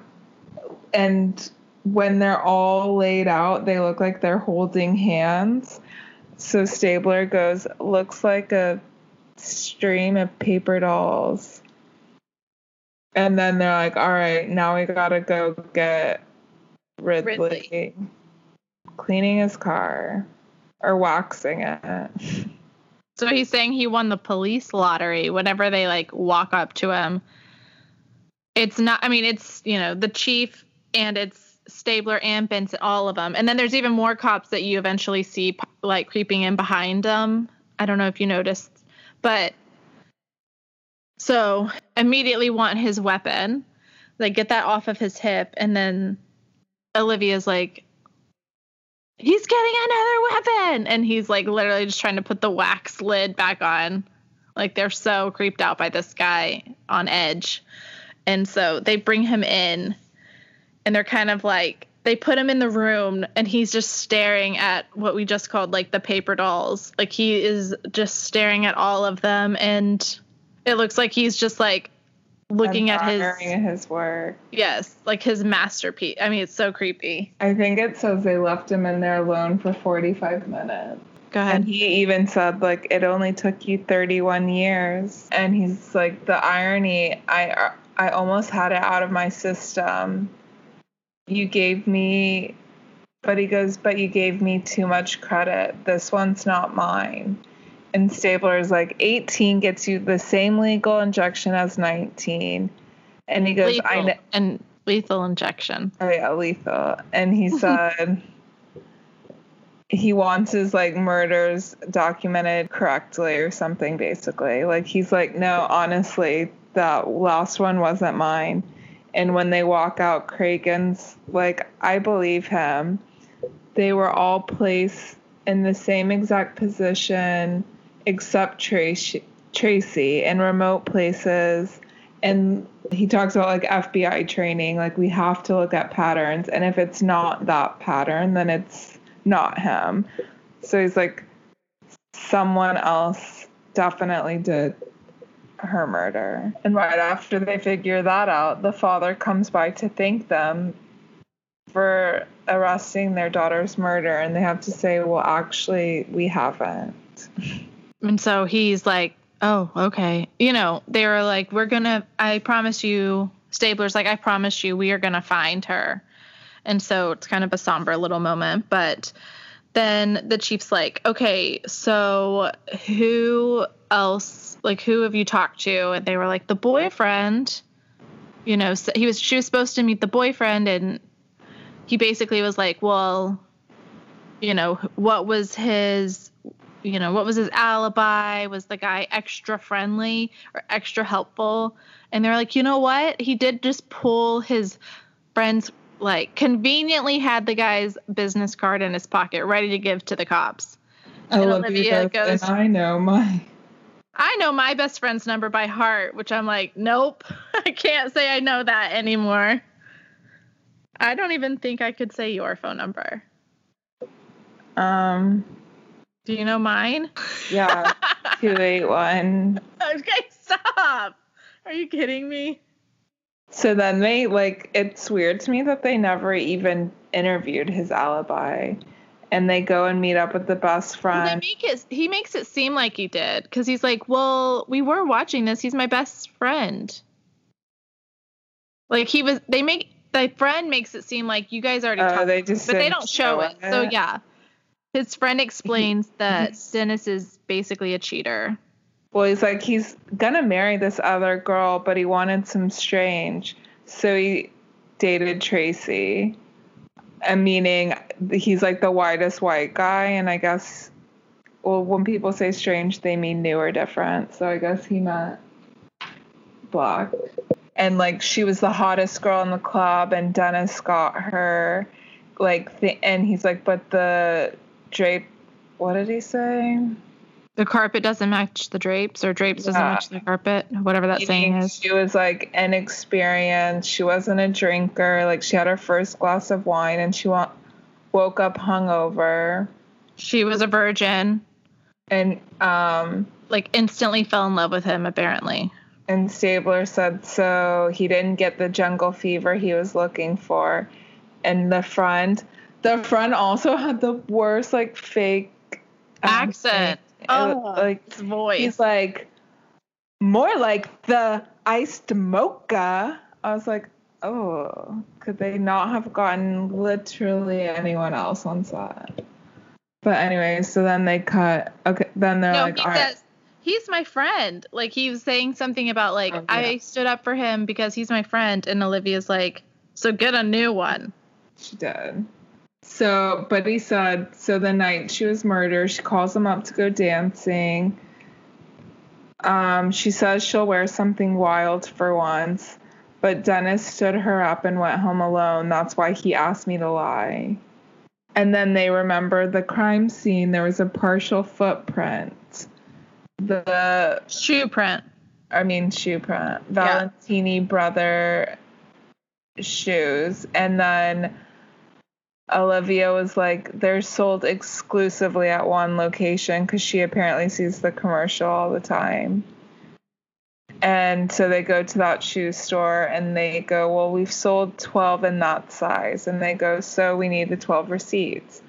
and when they're all laid out, they look like they're holding hands. So Stabler goes, looks like a stream of paper dolls. And then they're like, all right, now we gotta go get Ridley, Ridley. cleaning his car or waxing it. So he's saying he won the police lottery whenever they like walk up to him. It's not, I mean, it's, you know, the chief and it's Stabler and Benson, all of them. And then there's even more cops that you eventually see like creeping in behind them. I don't know if you noticed, but so immediately want his weapon, like get that off of his hip. And then Olivia's like, he's getting another weapon and he's like literally just trying to put the wax lid back on like they're so creeped out by this guy on edge and so they bring him in and they're kind of like they put him in the room and he's just staring at what we just called like the paper dolls like he is just staring at all of them and it looks like he's just like looking at his his work. yes like his masterpiece i mean it's so creepy I think it says they left him in there alone for 45 minutes. go ahead. And he even said, like, it only took you 31 years. And he's like, the irony, I, I almost had it out of my system. You gave me, but he goes, but you gave me too much credit. This one's not mine. And Stabler's like, 18 gets you the same legal injection as 19. And he goes, I know. and lethal injection. Oh yeah, lethal. And he said he wants his like murders documented correctly or something basically. Like he's like, no, honestly, that last one wasn't mine. And when they walk out, Cragen's like, I believe him. They were all placed in the same exact position except Tracy, Tracy in remote places. And he talks about like FBI training, like we have to look at patterns. And if it's not that pattern, then it's not him. So he's like, someone else definitely did her murder. And right after they figure that out, the father comes by to thank them for arresting their daughter's murder. And they have to say, well, actually, we haven't. And so he's like, oh, okay. You know, they were like, we're going to, I promise you, Stabler's like, I promise you, we are going to find her. And so it's kind of a somber little moment. But then the chief's like, okay, so who else, like, who have you talked to? And they were like, the boyfriend. You know, so he was, she was supposed to meet the boyfriend, and he basically was like, well, you know, what was his, you know, what was his alibi? Was the guy extra friendly or extra helpful? And they're like, you know what? He did just pull his friend's like conveniently had the guy's business card in his pocket ready to give to the cops. I and Olivia goes, and I know my I know my best friend's number by heart, which I'm like, nope, I can't say I know that anymore. I don't even think I could say your phone number. Um, do you know mine? Yeah, two eight one. Okay, stop. Are you kidding me? So then they like it's weird to me that they never even interviewed his alibi. And they go and meet up with the best friend. Well, make it, he makes it seem like he did because he's like, Well, we were watching this. He's my best friend. Like he was, they make the friend makes it seem like you guys already. Oh, they just but they don't show, show it. it. So yeah, his friend explains that Dennis is basically a cheater. Well, he's like he's gonna marry this other girl, but he wanted some strange, so he dated Tracy. And meaning he's like the whitest white guy, and I guess, well, when people say strange, they mean new or different. So I guess he meant black. And like she was the hottest girl in the club, and Dennis got her, like, th- and he's like, but the drape, what did he say? The carpet doesn't match the drapes or drapes doesn't match the carpet whatever that saying is. she was like inexperienced she wasn't a drinker. Like she had her first glass of wine and she wa- woke up hungover. She was a virgin. And um like instantly fell in love with him apparently. and stabler said so. He didn't get the jungle fever he was looking for. And the friend the friend also had the worst like fake accent Oh, like his voice. He's like more like the iced mocha. I was like, oh, could they not have gotten literally anyone else on set? But anyway, so then they cut. Okay, then they're no, like, he says, right. he's my friend. Like he was saying something about like oh, yeah. I stood up for him because he's my friend, and Olivia's like, so get a new one. She did. So, but he said, so the night she was murdered, she calls him up to go dancing. Um, she says she'll wear something wild for once, but Dennis stood her up and went home alone. That's why he asked me to lie. And then they remember the crime scene. There was a partial footprint. The shoe print. I mean, shoe print. Valentini yeah. brother shoes. And then Olivia was like, they're sold exclusively at one location because she apparently sees the commercial all the time. And so they go to that shoe store and they go, Well, we've sold 12 in that size. And they go, So we need the 12 receipts.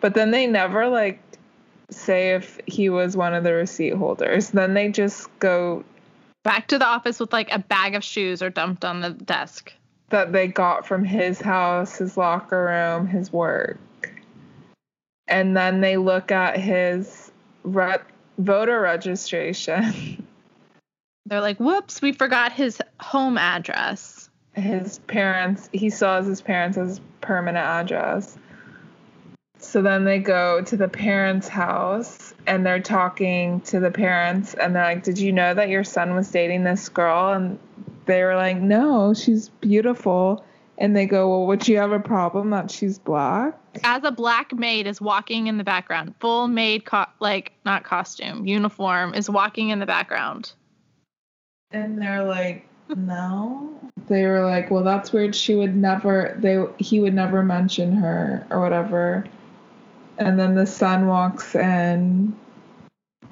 But then they never like say if he was one of the receipt holders. Then they just go back to the office with like a bag of shoes or dumped on the desk that they got from his house, his locker room, his work. And then they look at his re- voter registration. They're like, whoops, we forgot his home address. His parents, he saw his parents' as permanent address. So then they go to the parents' house and they're talking to the parents and they're like, Did you know that your son was dating this girl? And they were like, no, she's beautiful. And they go, well, would you have a problem that she's black? As a black maid is walking in the background, full maid, co- like not costume, uniform is walking in the background. And they're like, no. They were like, well, that's weird. She would never. They he would never mention her or whatever. And then the son walks in,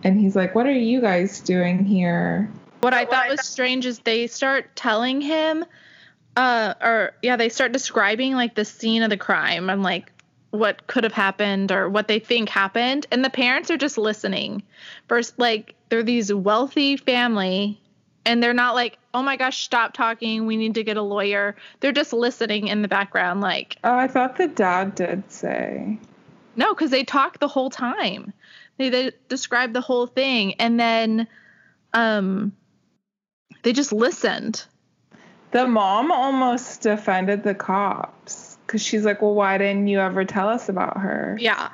and he's like, what are you guys doing here? What I thought was strange is they start telling him, uh, or yeah, they start describing like the scene of the crime and like what could have happened or what they think happened, and the parents are just listening. First, like they're these wealthy family and they're not like, "Oh my gosh, stop talking. We need to get a lawyer." They're just listening in the background like, Oh, I thought the dad did say. "No, cuz they talk the whole time." They, they describe the whole thing and then um they just listened. The mom almost defended the cops because she's like, well, why didn't you ever tell us about her? Yeah.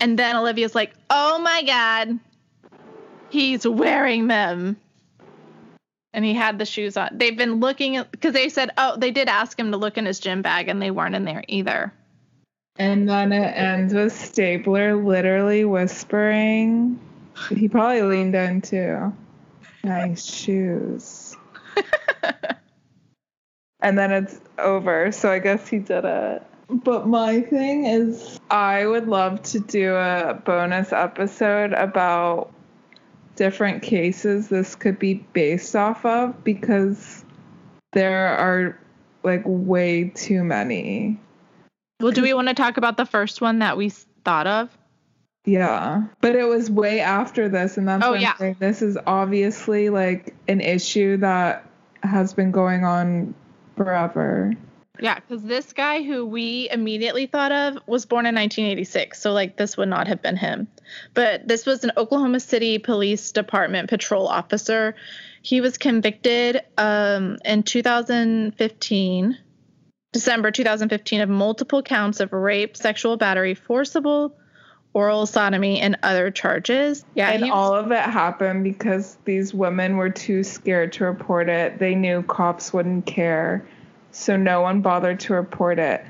And then Olivia's like, "Oh my god. He's wearing them." And he had the shoes on. They've been looking because they said, "Oh, they did ask him to look in his gym bag and they weren't in there either." And then it ends with Stabler literally whispering. He probably leaned in too. Nice shoes. and then it's over. So I guess he did it. But my thing is, I would love to do a bonus episode about different cases this could be based off of because there are like way too many. Well, do we want to talk about the first one that we thought of? Yeah, but it was way after this, and that's Oh, why I'm yeah. saying this is obviously like an issue that has been going on forever. Yeah, because this guy who we immediately thought of was born in 1986. So, like, this would not have been him. But this was an Oklahoma City Police Department patrol officer. He was convicted um, in 2015, December 2015, of multiple counts of rape, sexual battery, forcible oral sodomy, and other charges. Yeah, and was- all of it happened because these women were too scared to report it. They knew cops wouldn't care, so no one bothered to report it.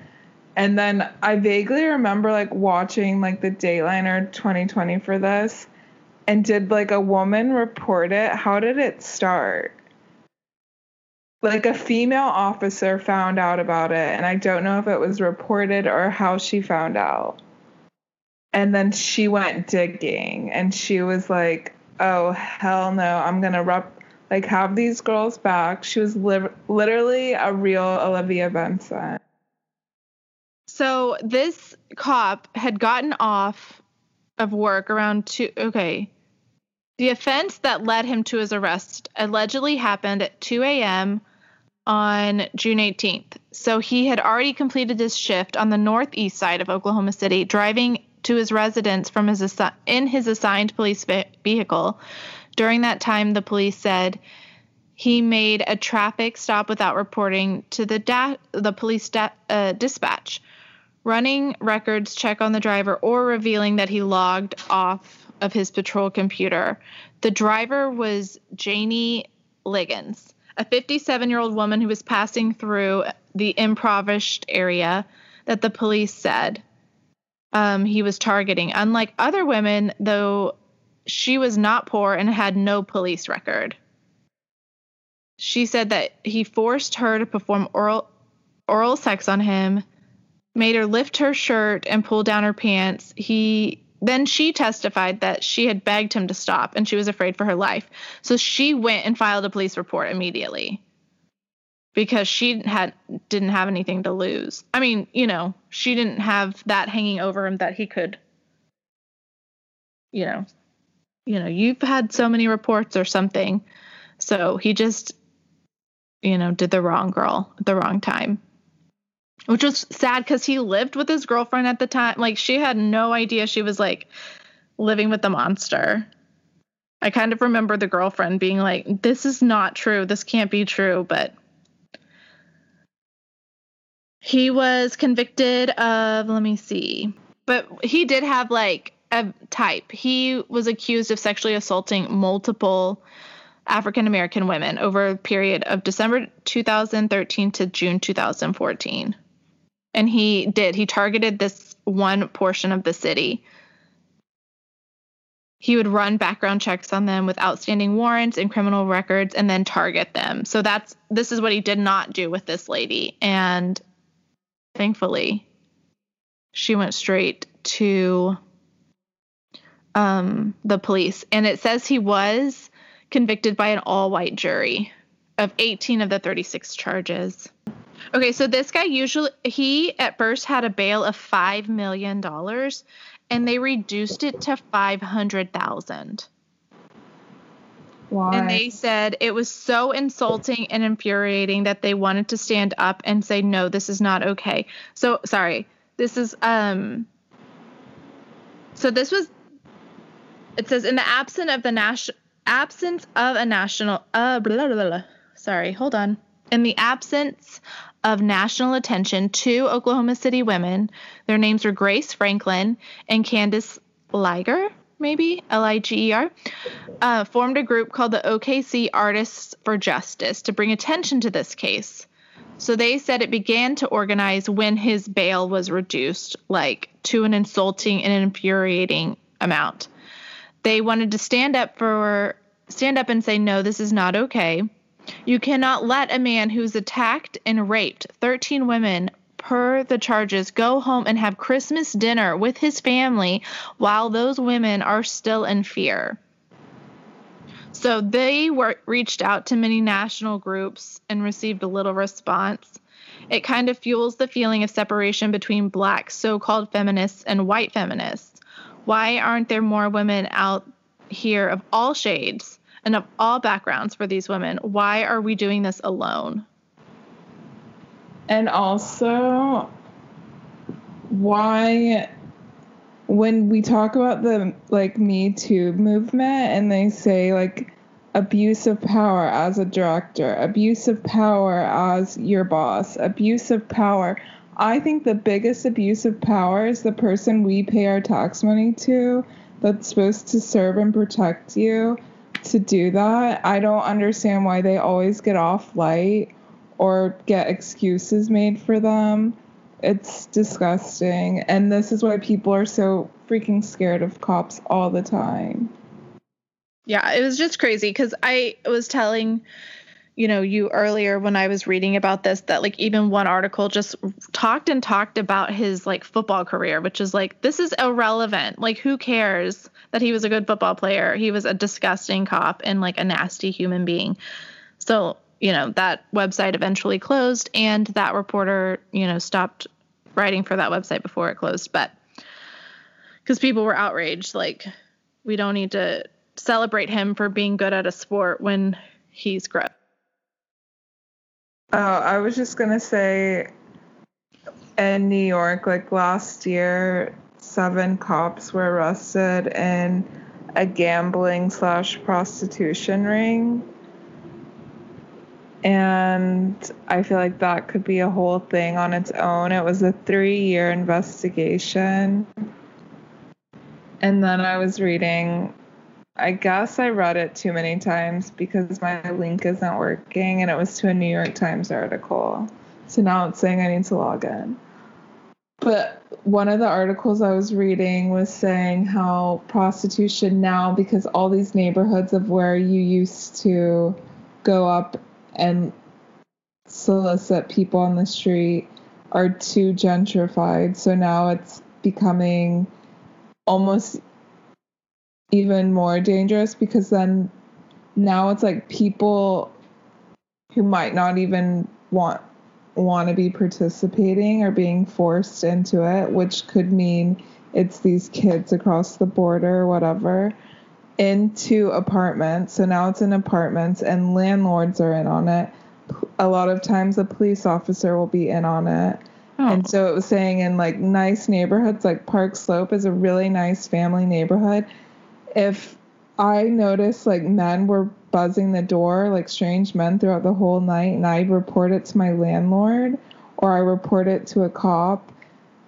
And then I vaguely remember like watching like the Dateline 2020 for this. And did like a woman report it? How did it start? Like a female officer found out about it, and I don't know if it was reported or how she found out. And then she went digging and she was like, oh, hell no, I'm going to rep- like have these girls back. She was li- literally a real Olivia Benson. So this cop had gotten off of work around two. Okay. The offense that led him to his arrest allegedly happened at 2 a.m. on June 18th. So he had already completed his shift on the northeast side of Oklahoma City, driving to his residence from his assi- in his assigned police ve- vehicle. During that time, the police said he made a traffic stop without reporting to the da- the police da- uh, dispatch running records check on the driver or revealing that he logged off of his patrol computer. The driver was Jannie Ligons, a 57 year old woman who was passing through the impoverished area that the police said um, he was targeting. Unlike other women, though, she was not poor and had no police record. She said that he forced her to perform oral oral sex on him made her lift her shirt and pull down her pants. He then she testified that she had begged him to stop and she was afraid for her life. So she went and filed a police report immediately because she had didn't have anything to lose. I mean, you know, she didn't have that hanging over him that he could you know, you know, you've had so many reports or something. So he just you know, did the wrong girl at the wrong time which was sad because he lived with his girlfriend at the time. Like she had no idea she was like living with the monster. I kind of remember the girlfriend being like, "This is not true. This can't be true." But he was convicted of. Let me see. But he did have like a type. He was accused of sexually assaulting multiple African American women over a period of December 2013 to June 2014 and he did he targeted this one portion of the city he would run background checks on them with outstanding warrants and criminal records and then target them so that's this is what he did not do with this lady and thankfully she went straight to um, the police and it says he was convicted by an all-white jury of 18 of the 36 charges Okay, so this guy usually he at first had a bail of five million dollars, and they reduced it to five hundred thousand. Why? And they said it was so insulting and infuriating that they wanted to stand up and say, no, this is not okay. So, sorry, this is, um, so this was, it says, in the absence of the national, absence of a national, uh, blah, blah, blah, blah. sorry, hold on. In the absence of national attention, two Oklahoma City women, their names were Grace Franklin and Candace Liger maybe L I G E R, uh, formed a group called the OKC Artists for Justice to bring attention to this case. So they said it began to organize when his bail was reduced, like to an insulting and infuriating amount. They wanted to stand up for stand up and say no, this is not okay. You cannot let a man who's attacked and raped 13 women per the charges, go home and have Christmas dinner with his family while those women are still in fear. So they were reached out to many national groups and received a little response. It kind of fuels the feeling of separation between black so called feminists and white feminists. Why aren't there more women out here of all shades and of all backgrounds for these women? Why are we doing this alone? And also, why, when we talk about the like Me Too movement and they say like abuse of power as a director, abuse of power as your boss, abuse of power. I think the biggest abuse of power is the person we pay our tax money to that's supposed to serve and protect you to do that. I don't understand why they always get off light or get excuses made for them. It's disgusting. And this is why people are so freaking scared of cops all the time. Yeah, it was just crazy because I was telling, you know, you earlier when I was reading about this that like even one article just talked and talked about his like football career, which is like, this is irrelevant. Like, who cares that he was a good football player? He was a disgusting cop and like a nasty human being. So you know, that website eventually closed and that reporter, you know, stopped writing for that website before it closed. But because people were outraged, like, we don't need to celebrate him for being good at a sport when he's gross. Oh, I was just going to say in New York, like last year, seven cops were arrested in a gambling slash prostitution ring and I feel like that could be a whole thing on its own. It was a three year investigation. And then I was reading, I guess I read it too many times because my link isn't working, and it was to a New York Times article. So now it's saying I need to log in. But one of the articles I was reading was saying how prostitution now, because all these neighborhoods of where you used to go up and solicit people on the street are too gentrified. So now it's becoming almost even more dangerous because then now it's like people who might not even want want to be participating or being forced into it, which could mean it's these kids across the border or whatever into apartments. So now it's in apartments, and landlords are in on it. A lot of times, a police officer will be in on it. Oh. And so it was saying in like nice neighborhoods, like Park Slope is a really nice family neighborhood. If I noticed like men were buzzing the door, like strange men throughout the whole night, and I'd report it to my landlord or I report it to a cop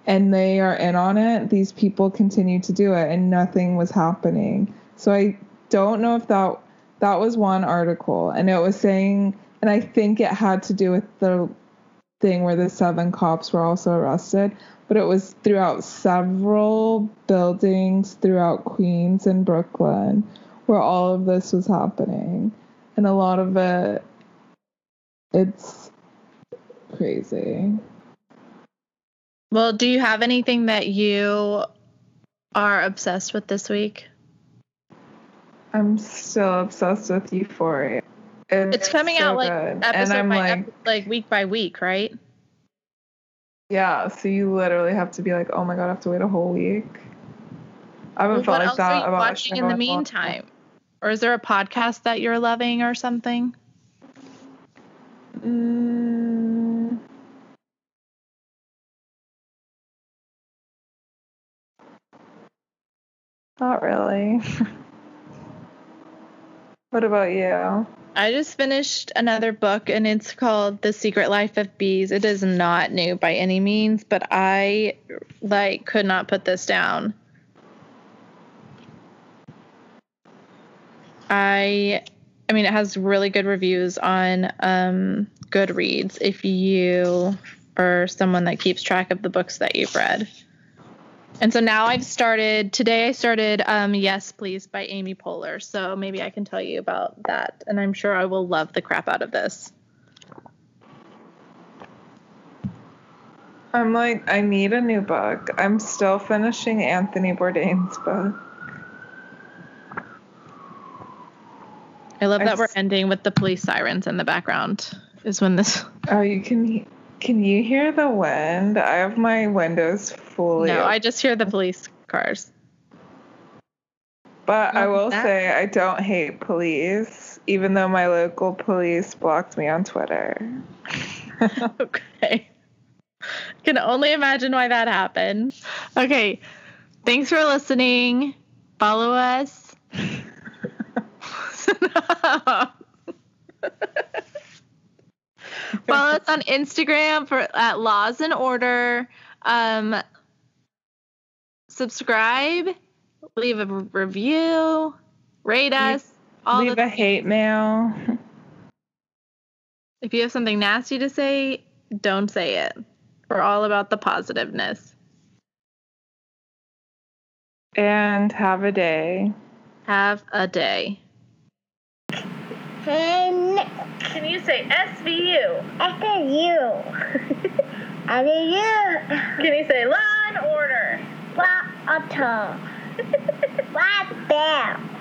and they are in on it, these people continue to do it and nothing was happening. So I don't know if that that was one article and it was saying and I think it had to do with the thing where the seven cops were also arrested, but it was throughout several buildings throughout Queens and Brooklyn where all of this was happening. And a lot of it it's crazy. Well, do you have anything that you are obsessed with this week? I'm still obsessed with Euphoria. It's, it's coming so out like good. episode by like, ep- like week by week, right? Yeah, so you literally have to be like, oh my god, I have to wait a whole week. I haven't well, felt like that about watching in the meantime. Or is there a podcast that you're loving or something? Mm. Not really. what about you? I just finished another book and it's called The Secret Life of Bees. It is not new by any means, but I like could not put this down. I I mean it has really good reviews on um Goodreads if you are someone that keeps track of the books that you've read. And so now I've started, today I started um, Yes Please by Amy Poehler. So maybe I can tell you about that. And I'm sure I will love the crap out of this. I'm like, I need a new book. I'm still finishing Anthony Bourdain's book. I love I that we're s- ending with the police sirens in the background, is when this. Oh, you can can you hear the wind? I have my windows fully. No, open. I just hear the police cars. But I will that- say I don't hate police, even though my local police blocked me on Twitter. okay. Can only imagine why that happened. Okay. Thanks for listening. Follow us. Follow us on Instagram for at Laws and Order. Um, subscribe, leave a review, rate us. All Leave the a hate mail. If you have something nasty to say, don't say it. We're all about the positiveness. And have a day. Have a day. Can Can you say SVU? after you. after you. Can you say law and order? What auto? What bell?